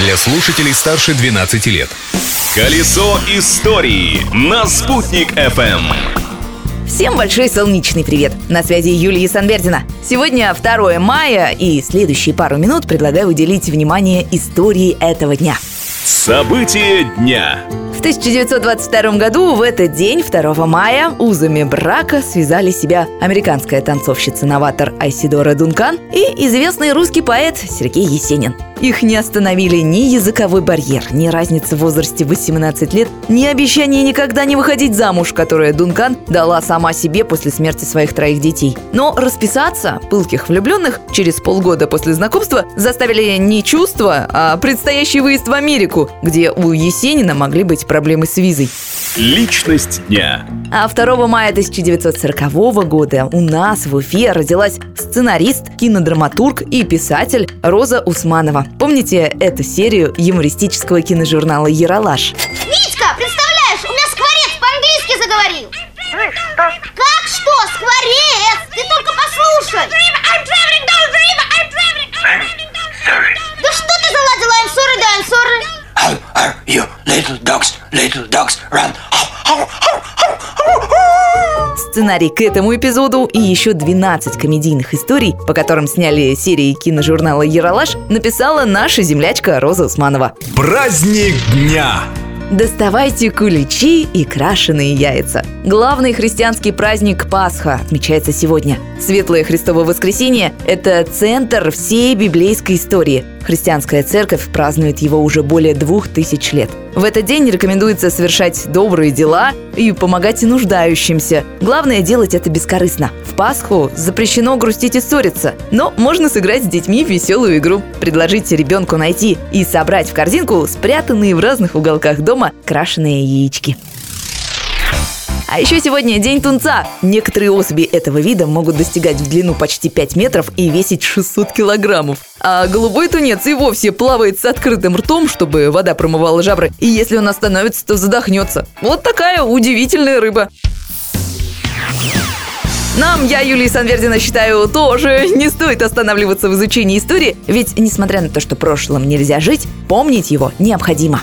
для слушателей старше 12 лет. Колесо истории на «Спутник FM. Всем большой солнечный привет! На связи Юлия Санбердина. Сегодня 2 мая, и следующие пару минут предлагаю уделить внимание истории этого дня. События дня. В 1922 году в этот день, 2 мая, узами брака связали себя американская танцовщица-новатор Айсидора Дункан и известный русский поэт Сергей Есенин. Их не остановили ни языковой барьер, ни разница в возрасте 18 лет, ни обещание никогда не выходить замуж, которое Дункан дала сама себе после смерти своих троих детей. Но расписаться пылких влюбленных через полгода после знакомства заставили не чувства, а предстоящий выезд в Америку, где у Есенина могли быть проблемы с визой. Личность дня. А 2 мая 1940 года у нас в Уфе родилась сценарист, кинодраматург и писатель Роза Усманова. Помните эту серию юмористического киножурнала «Яралаш»? Витька, представляешь, у меня скворец по-английски заговорил Как что, скворец? Ты только послушай Да что ты заладила, I'm sorry, да, I'm sorry How are you, little dogs, little dogs, run? Сценарий к этому эпизоду и еще 12 комедийных историй, по которым сняли серии киножурнала «Яралаш», написала наша землячка Роза Усманова. Праздник дня! Доставайте куличи и крашеные яйца. Главный христианский праздник Пасха отмечается сегодня. Светлое Христово воскресенье – это центр всей библейской истории. Христианская церковь празднует его уже более двух тысяч лет. В этот день рекомендуется совершать добрые дела и помогать нуждающимся. Главное делать это бескорыстно. В Пасху запрещено грустить и ссориться, но можно сыграть с детьми в веселую игру. Предложите ребенку найти и собрать в корзинку спрятанные в разных уголках дома крашеные яички. А еще сегодня день тунца. Некоторые особи этого вида могут достигать в длину почти 5 метров и весить 600 килограммов. А голубой тунец и вовсе плавает с открытым ртом, чтобы вода промывала жабры. И если он остановится, то задохнется. Вот такая удивительная рыба. Нам, я, Юлия Санвердина, считаю, тоже не стоит останавливаться в изучении истории, ведь, несмотря на то, что прошлым нельзя жить, помнить его необходимо.